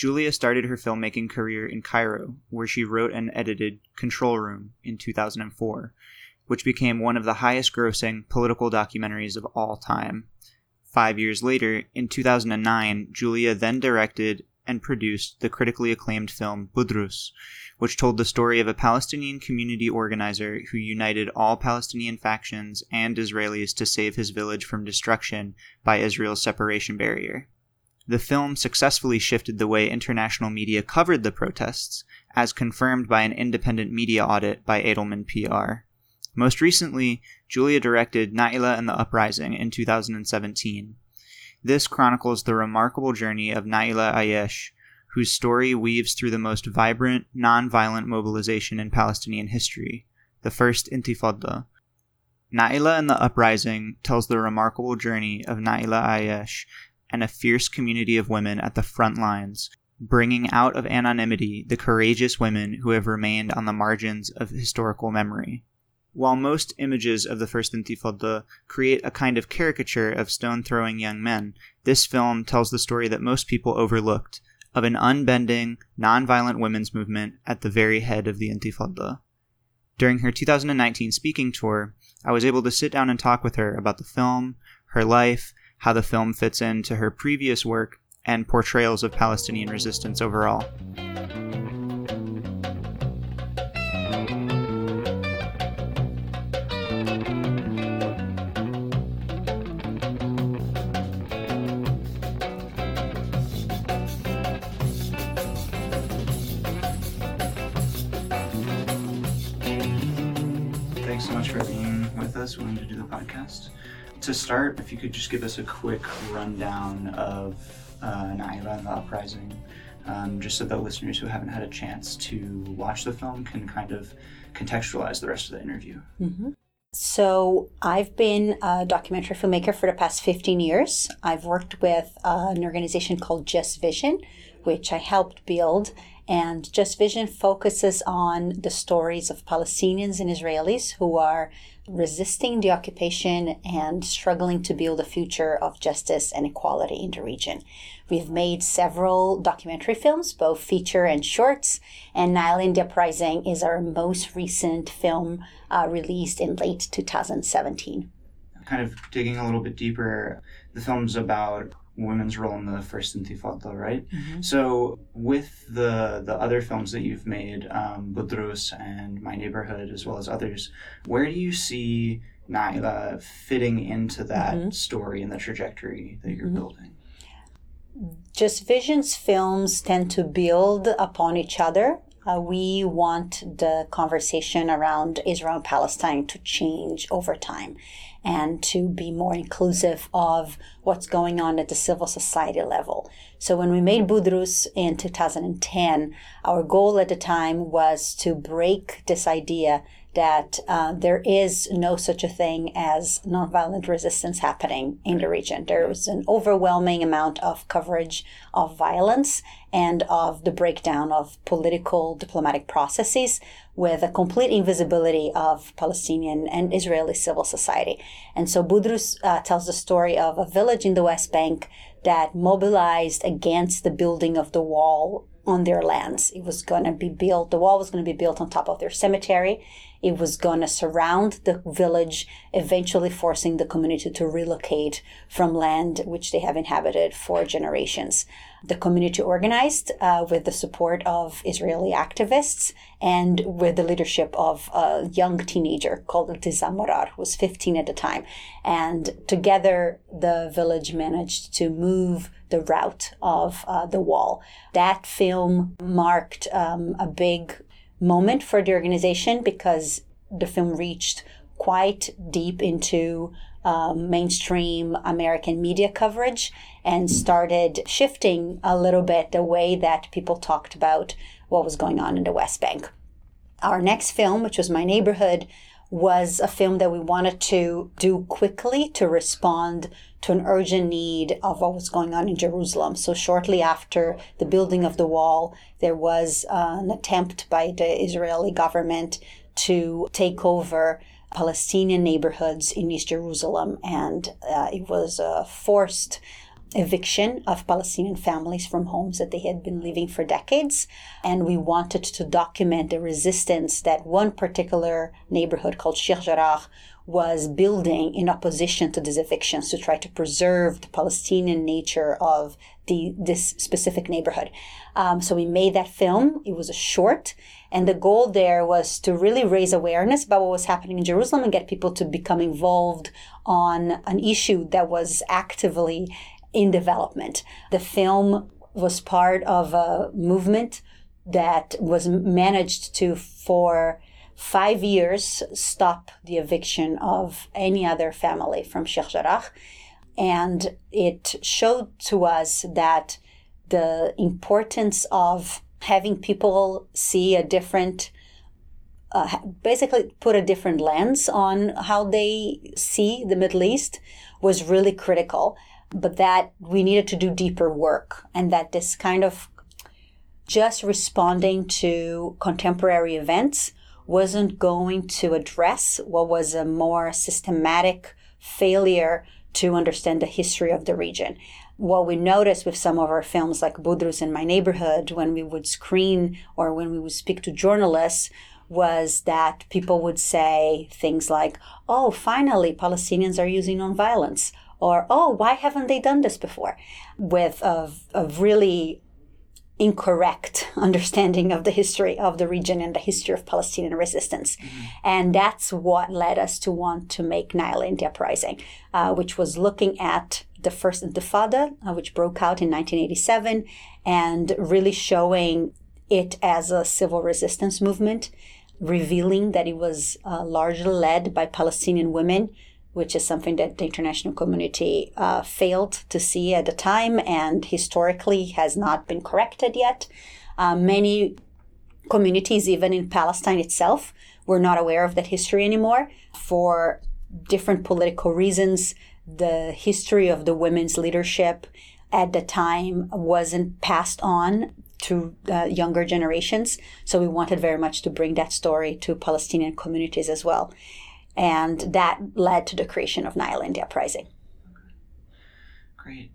Julia started her filmmaking career in Cairo, where she wrote and edited Control Room in 2004, which became one of the highest grossing political documentaries of all time. Five years later, in 2009, Julia then directed and produced the critically acclaimed film Budrus, which told the story of a Palestinian community organizer who united all Palestinian factions and Israelis to save his village from destruction by Israel's separation barrier. The film successfully shifted the way international media covered the protests, as confirmed by an independent media audit by Edelman PR. Most recently, Julia directed Naila and the Uprising in 2017. This chronicles the remarkable journey of Naila Ayesh, whose story weaves through the most vibrant, non-violent mobilization in Palestinian history, the First Intifada. Naila and the Uprising tells the remarkable journey of Naila Ayesh and a fierce community of women at the front lines, bringing out of anonymity the courageous women who have remained on the margins of historical memory. While most images of the First Intifada create a kind of caricature of stone throwing young men, this film tells the story that most people overlooked of an unbending, nonviolent women's movement at the very head of the Intifada. During her 2019 speaking tour, I was able to sit down and talk with her about the film, her life, how the film fits into her previous work, and portrayals of Palestinian resistance overall. Thanks so much for being with us, willing to do the podcast to start, if you could just give us a quick rundown of uh, Naila and the Uprising, um, just so that listeners who haven't had a chance to watch the film can kind of contextualize the rest of the interview. Mm-hmm. So, I've been a documentary filmmaker for the past 15 years. I've worked with uh, an organization called Just Vision, which I helped build. And Just Vision focuses on the stories of Palestinians and Israelis who are resisting the occupation and struggling to build a future of justice and equality in the region. We've made several documentary films, both feature and shorts, and Naila the Uprising is our most recent film uh, released in late 2017. Kind of digging a little bit deeper, the film's about women's role in the first Intifada, right? Mm-hmm. So with the the other films that you've made, um, Budrus and My Neighborhood, as well as others, where do you see Naila fitting into that mm-hmm. story and the trajectory that you're mm-hmm. building? Just Vision's films tend to build upon each other. Uh, we want the conversation around Israel and Palestine to change over time and to be more inclusive of what's going on at the civil society level. So when we made Budrus in 2010, our goal at the time was to break this idea that uh, there is no such a thing as nonviolent resistance happening in the region. There is an overwhelming amount of coverage of violence and of the breakdown of political diplomatic processes with a complete invisibility of Palestinian and Israeli civil society. And so Budrus uh, tells the story of a village in the West Bank that mobilized against the building of the wall on their lands. It was going to be built, the wall was going to be built on top of their cemetery. It was going to surround the village, eventually forcing the community to relocate from land which they have inhabited for generations. The community organized uh, with the support of Israeli activists and with the leadership of a young teenager called Iltezam Morrar, who was 15 at the time. And together, the village managed to move the route of uh, the wall. That film marked um, a big moment for the organization because the film reached quite deep into um, mainstream American media coverage and started shifting a little bit the way that people talked about what was going on in the West Bank. Our next film, which was My Neighborhood, was a film that we wanted to do quickly to respond to an urgent need of what was going on in Jerusalem. So, shortly after the building of the wall, there was uh, an attempt by the Israeli government to take over Palestinian neighborhoods in East Jerusalem, and uh, it was a forced eviction of Palestinian families from homes that they had been living for decades. And we wanted to document the resistance that one particular neighborhood called Sheikh Jarrah was building in opposition to these evictions to try to preserve the Palestinian nature of the this specific neighborhood. Um, so we made that film. It was a short, and the goal there was to really raise awareness about what was happening in Jerusalem and get people to become involved on an issue that was actively in development. The film was part of a movement that was managed to, for five years, stop the eviction of any other family from Sheikh Jarrah. And it showed to us that the importance of having people see a different uh, basically put a different lens on how they see the Middle East was really critical but that we needed to do deeper work and that this kind of just responding to contemporary events wasn't going to address what was a more systematic failure to understand the history of the region. What we noticed with some of our films, like Budrus in My Neighborhood, when we would screen or when we would speak to journalists, was that people would say things like, oh, finally, Palestinians are using nonviolence or oh why haven't they done this before with a, a really incorrect understanding of the history of the region and the history of Palestinian resistance. Mm-hmm. And that's what led us to want to make Naila and the Uprising, uh, which was looking at the first Intifada, uh, which broke out in 1987, and really showing it as a civil resistance movement, revealing that it was uh, largely led by Palestinian women which is something that the international community uh, failed to see at the time and historically has not been corrected yet. Uh, many communities, even in Palestine itself, were not aware of that history anymore for different political reasons. The history of the women's leadership at the time wasn't passed on to uh, younger generations. So we wanted very much to bring that story to Palestinian communities as well and that led to the creation of Naila and the Uprising. Great.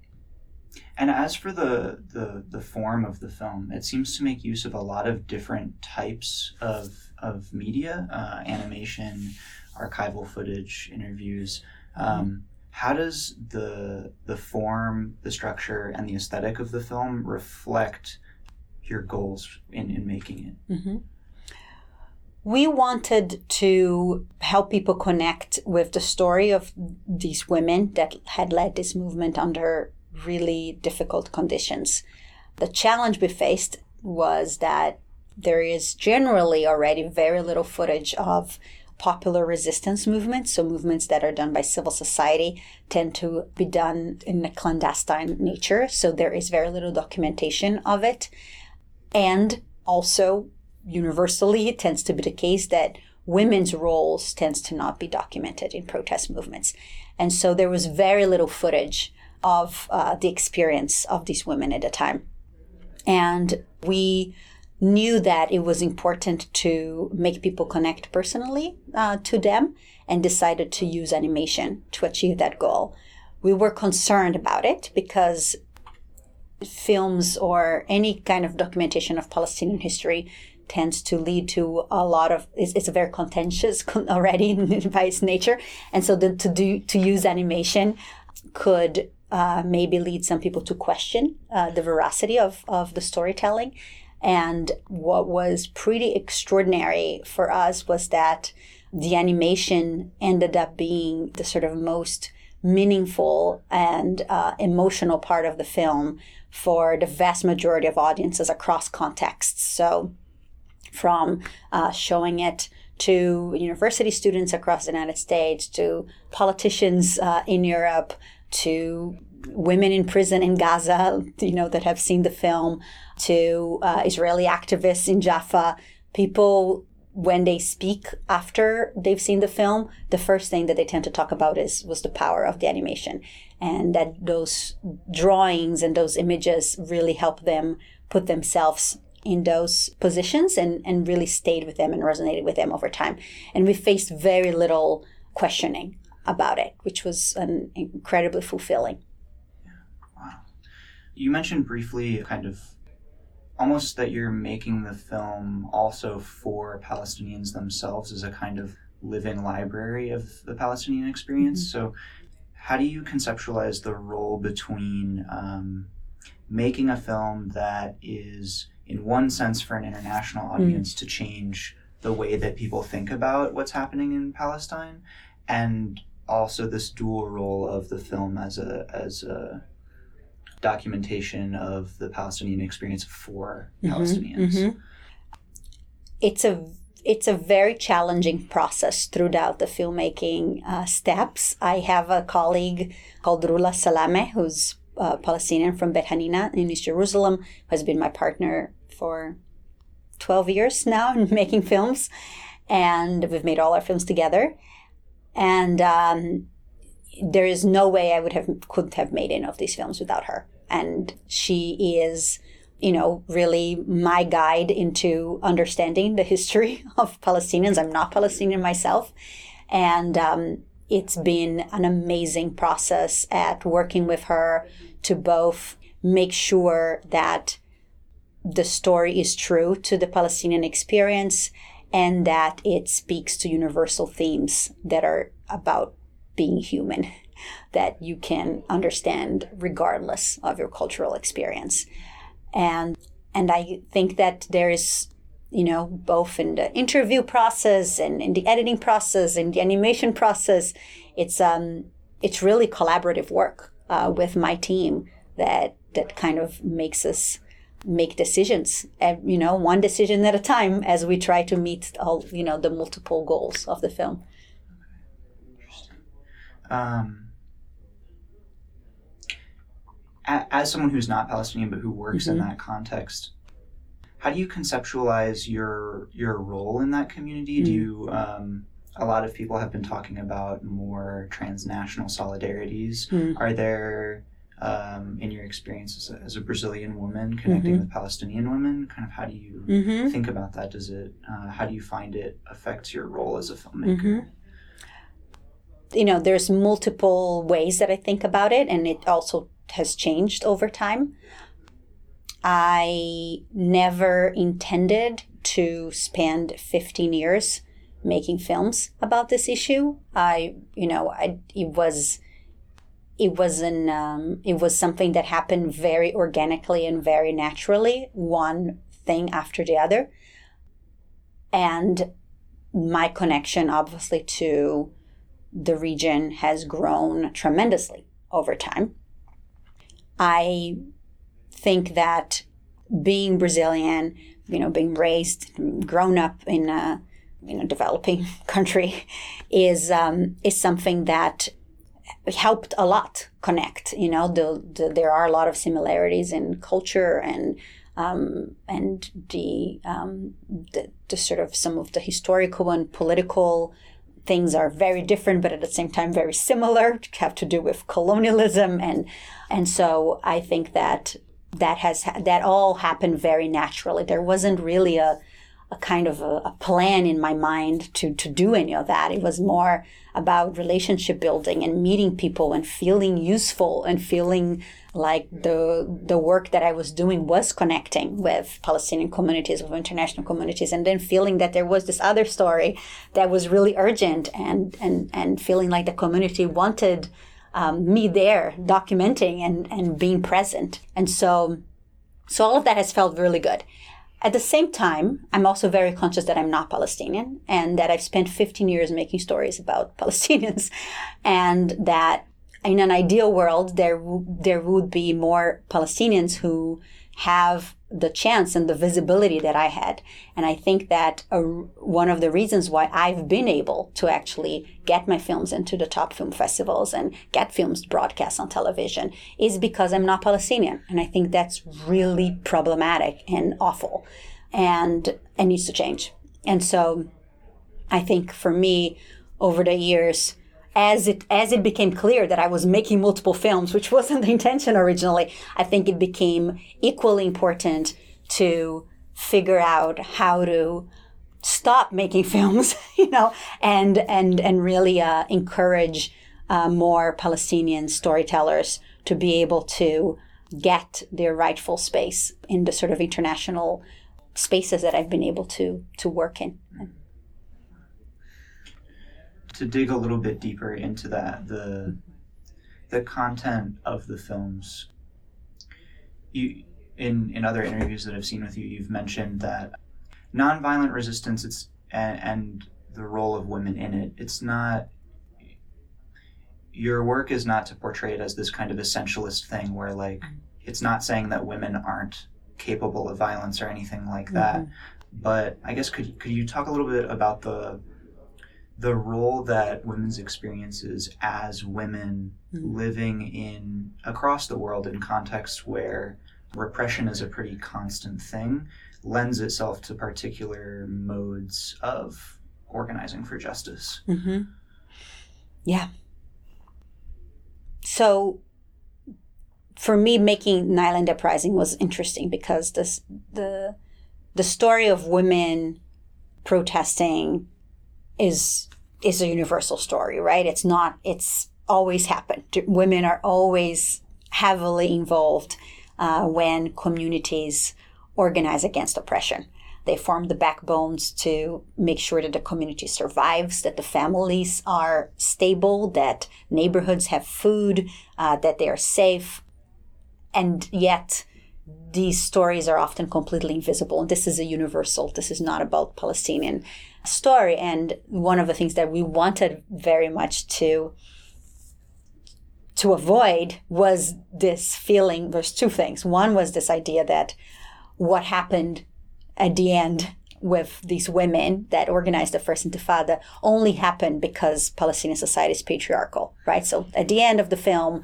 And as for the, the, the form of the film, it seems to make use of a lot of different types of, of media uh, animation, archival footage, interviews. Um, how does the, the form, the structure, and the aesthetic of the film reflect your goals in, in making it? Mm-hmm we wanted to help people connect with the story of these women that had led this movement under really difficult conditions. The challenge we faced was that there is generally already very little footage of popular resistance movements. So, movements that are done by civil society tend to be done in a clandestine nature. So, there is very little documentation of it. And also, universally it tends to be the case that women's roles tends to not be documented in protest movements. And so there was very little footage of uh, the experience of these women at the time. And we knew that it was important to make people connect personally uh, to them and decided to use animation to achieve that goal. We were concerned about it because films or any kind of documentation of palestinian history tends to lead to a lot of it's, it's a very contentious already by its nature. And so the, to do to use animation could uh, maybe lead some people to question uh, the veracity of, of the storytelling. And what was pretty extraordinary for us was that the animation ended up being the sort of most meaningful and uh, emotional part of the film for the vast majority of audiences across contexts. So from uh, showing it to university students across the United States, to politicians uh, in Europe, to women in prison in Gaza, you know, that have seen the film, to uh, Israeli activists in Jaffa. People when they speak after they've seen the film, the first thing that they tend to talk about is was the power of the animation, and that those drawings and those images really help them put themselves in those positions and, and really stayed with them and resonated with them over time. And we faced very little questioning about it, which was an incredibly fulfilling. Yeah. Wow. You mentioned briefly kind of almost that you're making the film also for Palestinians themselves as a kind of living library of the Palestinian experience. Mm-hmm. So, how do you conceptualize the role between um, making a film that is, in one sense, for an international mm. audience mm-hmm. to change the way that people think about what's happening in Palestine, and also this dual role of the film as a as a documentation of the Palestinian experience for mm-hmm, Palestinians. Mm-hmm. It's a it's a very challenging process throughout the filmmaking uh, steps. I have a colleague called Rula Salameh, who's uh, Palestinian from Beit Hanina in East Jerusalem, who has been my partner for 12 years now in making films. And we've made all our films together. And um, there is no way I would have couldn't have made any of these films without her and she is you know really my guide into understanding the history of palestinians i'm not palestinian myself and um, it's been an amazing process at working with her to both make sure that the story is true to the palestinian experience and that it speaks to universal themes that are about being human that you can understand regardless of your cultural experience. And and I think that there is you know both in the interview process and in the editing process and the animation process it's um it's really collaborative work uh, with my team that that kind of makes us make decisions and you know one decision at a time as we try to meet all you know the multiple goals of the film um as someone who's not Palestinian but who works mm-hmm. in that context, how do you conceptualize your your role in that community? Mm-hmm. Do you um, a lot of people have been talking about more transnational solidarities. Mm-hmm. Are there um, in your experience as a, as a Brazilian woman connecting mm-hmm. with Palestinian women, kind of how do you mm-hmm. think about that? Does it uh, how do you find it affects your role as a filmmaker? Mm-hmm. You know, there's multiple ways that I think about it, and it also has changed over time. I never intended to spend 15 years making films about this issue. I, you know, I, it was, it was an, um, it was something that happened very organically and very naturally, one thing after the other. And my connection, obviously, to the region has grown tremendously over time. I think that being Brazilian, you know, being raised, grown up in a you know developing country, is um, is something that helped a lot connect. You know, the, the, there are a lot of similarities in culture and um, and the, um, the, the sort of some of the historical and political things are very different, but at the same time very similar. Have to do with colonialism, and and so I think that that has that all happened very naturally. There wasn't really a a kind of a, a, plan in my mind to to do any of that. It was more about relationship building and meeting people and feeling useful and feeling like the the work that I was doing was connecting with Palestinian communities, with international communities, and then feeling that there was this other story that was really urgent and and and feeling like the community wanted um, me there documenting and and being present. And so so all of that has felt really good. At the same time, I'm also very conscious that I'm not Palestinian and that I've spent 15 years making stories about Palestinians and that in an ideal world, there, there would be more Palestinians who have the chance and the visibility that I had. And I think that a, one of the reasons why I've been able to actually get my films into the top film festivals and get films broadcast on television is because I'm not Palestinian. And I think that's really problematic and awful and it needs to change. And so I think for me, over the years, as it as it became clear that I was making multiple films, which wasn't the intention originally, I think it became equally important to figure out how to stop making films, you know, and and and really uh, encourage uh, more Palestinian storytellers to be able to get their rightful space in the sort of international spaces that I've been able to to work in. To dig a little bit deeper into that, the the content of the films. You in in other interviews that I've seen with you, you've mentioned that nonviolent resistance it's and, and the role of women in it. It's not your work is not to portray it as this kind of essentialist thing where like it's not saying that women aren't capable of violence or anything like that. Mm-hmm. But I guess could could you talk a little bit about the the role that women's experiences as women mm-hmm. living in across the world in contexts where repression is a pretty constant thing lends itself to particular modes of organizing for justice. Mm-hmm. Yeah. So for me, making Naila and Uprising was interesting because this the the story of women protesting is is a universal story, right? It's not. It's always happened. Women are always heavily involved uh, when communities organize against oppression. They form the backbones to make sure that the community survives, that the families are stable, that neighborhoods have food, uh, that they are safe. And yet, these stories are often completely invisible. And this is a universal, this is not about Palestinian story. And one of the things that we wanted very much to to avoid was this feeling there's two things one was this idea that what happened at the end with these women that organized the first intifada only happened because Palestinian society is patriarchal, right? So at the end of the film,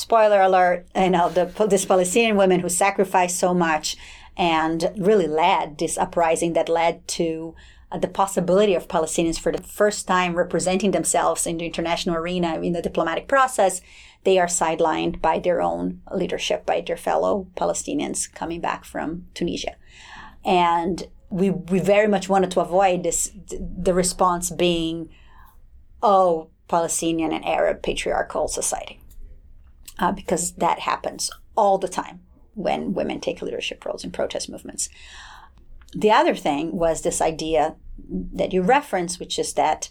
spoiler alert, you know, the, this Palestinian women who sacrificed so much and really led this uprising that led to uh, the possibility of Palestinians for the first time representing themselves in the international arena in the diplomatic process they are sidelined by their own leadership, by their fellow Palestinians coming back from Tunisia. And we, we very much wanted to avoid this, the response being, oh, Palestinian and Arab patriarchal society. Uh, because that happens all the time when women take leadership roles in protest movements. The other thing was this idea that you reference, which is that,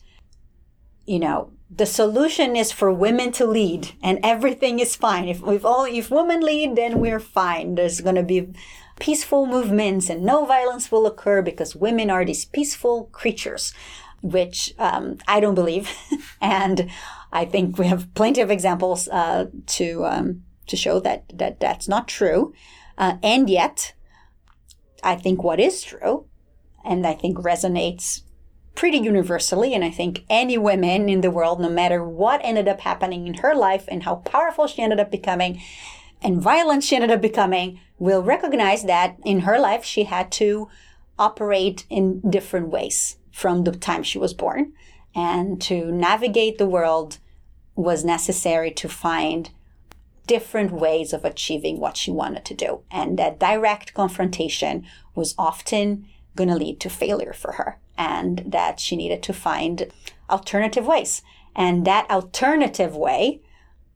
you know, the solution is for women to lead and everything is fine. If, we've all, if women lead, then we're fine. There's going to be peaceful movements and no violence will occur because women are these peaceful creatures, which um, I don't believe. and I think we have plenty of examples uh, to, um, to show that, that that's not true. Uh, and yet, I think what is true, and I think resonates pretty universally. And I think any woman in the world, no matter what ended up happening in her life and how powerful she ended up becoming and violent she ended up becoming, will recognize that in her life she had to operate in different ways from the time she was born. And to navigate the world was necessary to find different ways of achieving what she wanted to do. And that direct confrontation was often going to lead to failure for her and that she needed to find alternative ways. And that alternative way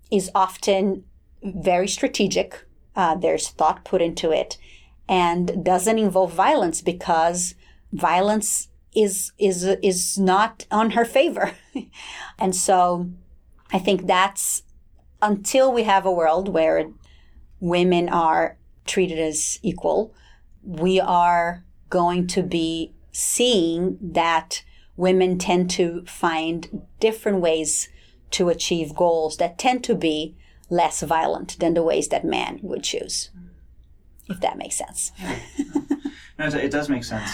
is often very strategic. Uh, there's thought put into it and doesn't involve violence because violence is is is not on her favor. and so I think that's until we have a world where women are treated as equal, we are going to be seeing that women tend to find different ways to achieve goals that tend to be less violent than the ways that men would choose. If that makes sense. no, it does make sense.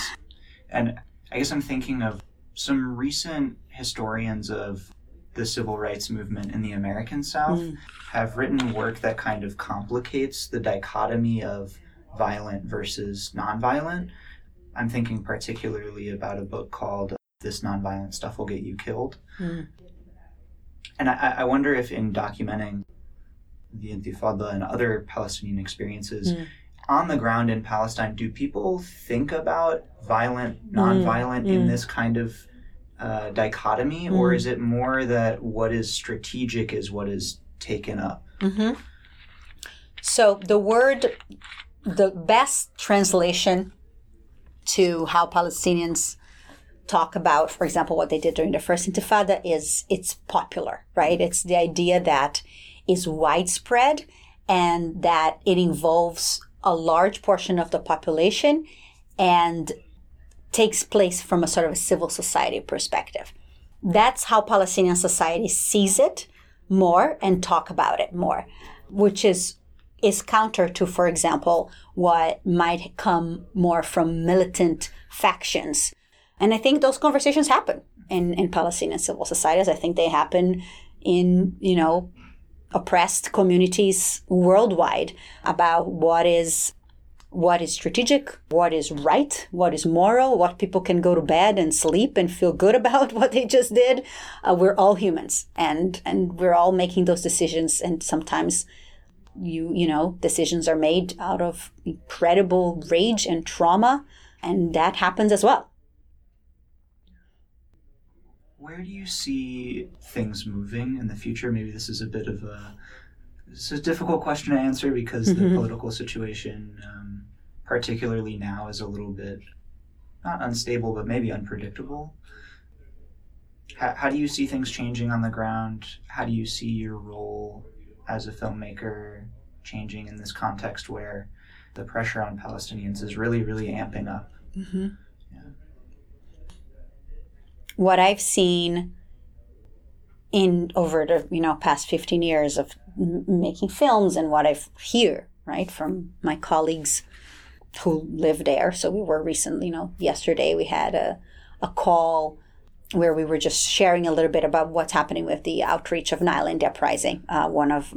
And I guess I'm thinking of some recent historians of the civil rights movement in the American South mm. have written work that kind of complicates the dichotomy of violent versus nonviolent. I'm thinking particularly about a book called This Nonviolent Stuff Will Get You Killed. Mm. And I, I, wonder if in documenting the Intifada and other Palestinian experiences, mm. On the ground in Palestine, do people think about violent, nonviolent mm. in this kind of uh, dichotomy, or is it more that what is strategic is what is taken up? Mm-hmm. So the word, the best translation to how Palestinians talk about, for example, what they did during the first Intifada is it's popular, right? It's the idea that is widespread and that it involves a large portion of the population and takes place from a sort of a civil society perspective. That's how Palestinian society sees it more and talk about it more, which is is counter to, for example, what might come more from militant factions. And I think those conversations happen in, in Palestinian civil societies. I think they happen in, you know, oppressed communities worldwide about what is what is strategic, what is right, what is moral, what people can go to bed and sleep and feel good about what they just did. Uh, we're all humans, and and we're all making those decisions, and sometimes you you know decisions are made out of incredible rage and trauma, and that happens as well. Where do you see things moving in the future? Maybe this is a bit of a it's a difficult question to answer because mm-hmm. the political situation, um, particularly now, is a little bit not unstable, but maybe unpredictable. How, how do you see things changing on the ground? How do you see your role as a filmmaker changing in this context where the pressure on Palestinians is really, really amping up? Mm-hmm. What I've seen in over the you know past 15 years of m- making films and what I've hear right from my colleagues who live there. So we were recently, you know, yesterday we had a a call where we were just sharing a little bit about what's happening with the outreach of Naila and uprising. Uh, one of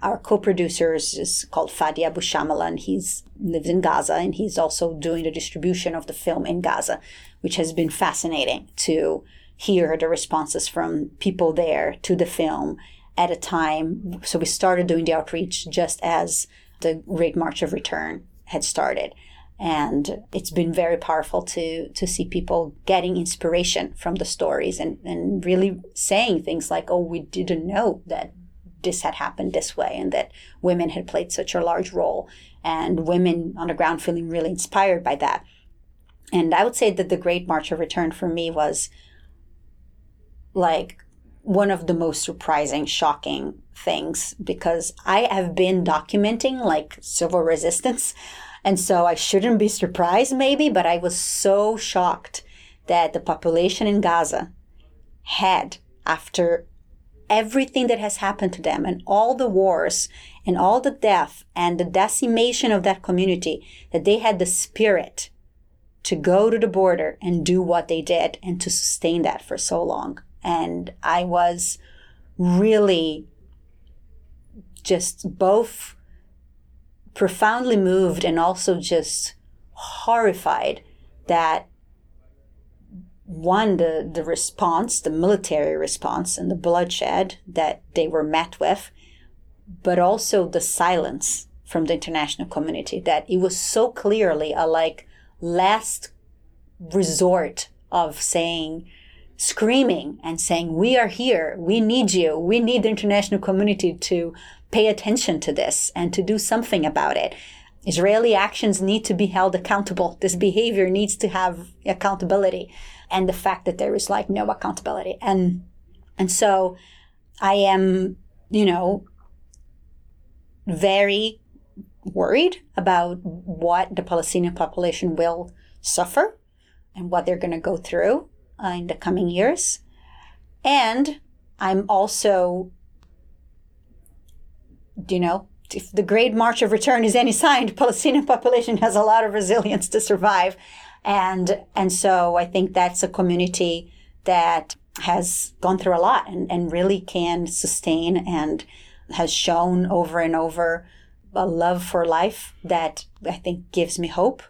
our co-producers is called Fadi Abu Shamala, and he's lives in Gaza, and he's also doing the distribution of the film in Gaza, which has been fascinating to hear the responses from people there to the film at a time. So we started doing the outreach just as the Great March of Return had started. And it's been very powerful to to see people getting inspiration from the stories and, and really saying things like, oh, we didn't know that this had happened this way and that women had played such a large role and women on the ground feeling really inspired by that. And I would say that the Great March of Return for me was like one of the most surprising, shocking things because I have been documenting like civil resistance. And so I shouldn't be surprised, maybe, but I was so shocked that the population in Gaza had, after everything that has happened to them and all the wars and all the death and the decimation of that community, that they had the spirit to go to the border and do what they did and to sustain that for so long. And I was really just both profoundly moved and also just horrified that one the the response the military response and the bloodshed that they were met with but also the silence from the international community that it was so clearly a like last resort of saying screaming and saying, We are here. We need you. We need the international community to pay attention to this and to do something about it. Israeli actions need to be held accountable. This behavior needs to have accountability. And the fact that there is like no accountability. And and so I am, you know, very worried about what the Palestinian population will suffer and what they're going to go through uh, in the coming years. And I'm also, you know, if the Great March of Return is any sign, the Palestinian population has a lot of resilience to survive. And, and so I think that's a community that has gone through a lot and, and really can sustain and has shown over and over a love for life that I think gives me hope.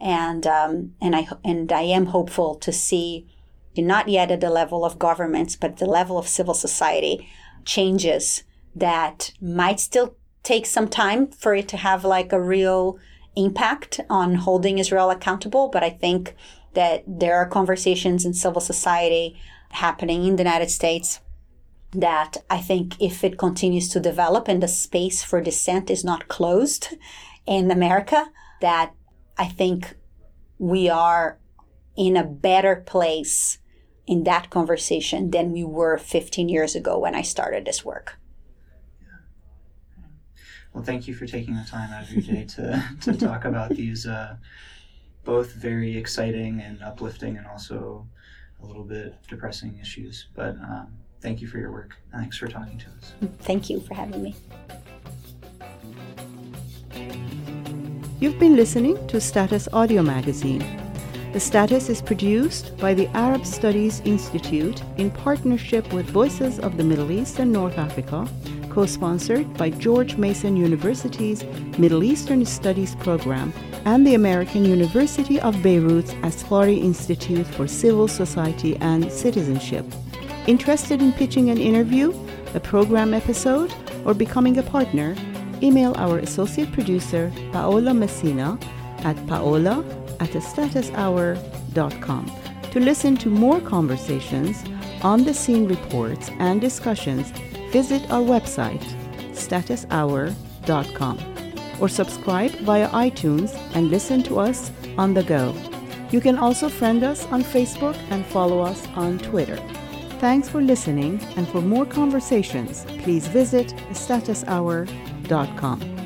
and um, and I and I am hopeful to see, not yet at the level of governments, but the level of civil society, changes that might still take some time for it to have like a real impact on holding Israel accountable. But I think that there are conversations in civil society happening in the United States that I think if it continues to develop and the space for dissent is not closed in America, that I think we are in a better place in that conversation than we were 15 years ago when I started this work. Well, thank you for taking the time out of your day to, to talk about these uh, both very exciting and uplifting and also a little bit depressing issues. But um, thank you for your work. Thanks for talking to us. Thank you for having me. You've been listening to Status Audio Magazine. The Status is produced by the Arab Studies Institute in partnership with Voices of the Middle East and North Africa, co sponsored by George Mason University's Middle Eastern Studies program and the American University of Beirut's Asfari Institute for Civil Society and Citizenship. Interested in pitching an interview, a program episode, or becoming a partner? email our associate producer, Paola Messina, at paola at statushour.com to listen to more conversations, on the scene reports, and discussions. Visit our website, statushour.com, or subscribe via iTunes and listen to us on the go. You can also friend us on Facebook and follow us on Twitter. Thanks for listening, and for more conversations, please visit statushour.com.